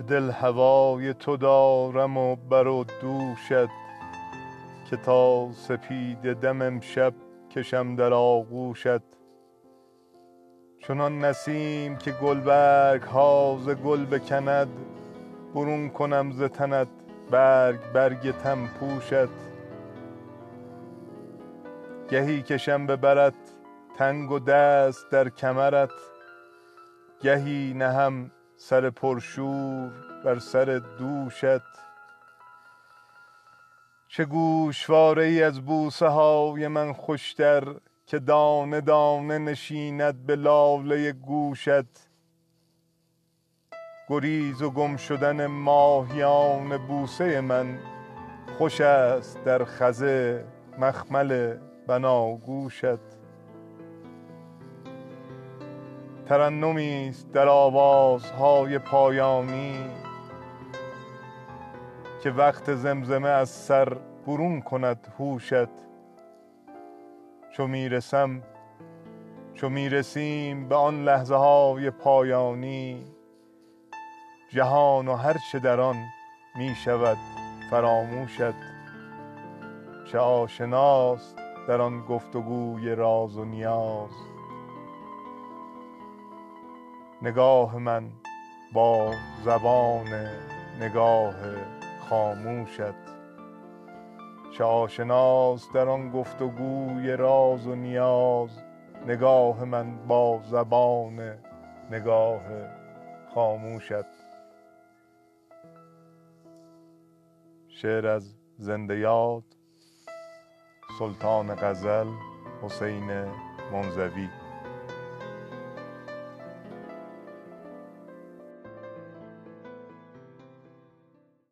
دل هوای تو دارم و بر و دوشت که تا سپیده دم امشب کشم در آغوشت. چنان نسیم که گلبرگ ها ز گل بکند برون کنم ز تنت برگ برگ تمپوشت گهی کشم به برت تنگ و دست در کمرت. گهی نهم سر پرشور بر سر دوشت. چه گوشواره ای از بوسه های من خوشتر که دانه دانه نشیند به لاله گوشت. گریز و گم شدن ماهیان بوسه من خوش است در خزه مخمل بناگوشت. ترنمی است در آوازهای پایانی که وقت زمزمه از سر برون کند هوشت. چو می رسم چو می رسیم به آن لحظه های پایانی جهان و هر چه در آن می شود فراموشت. چه آشناست در آن گفت و گوی راز و نیاز. نگاه من با زبان نگاه خاموشت. چه آشناست در آن گفت و گوی راز و نیاز نگاه من با زبان نگاه خاموشت. شعر از زنده یاد سلطان غزل حسین منزوی.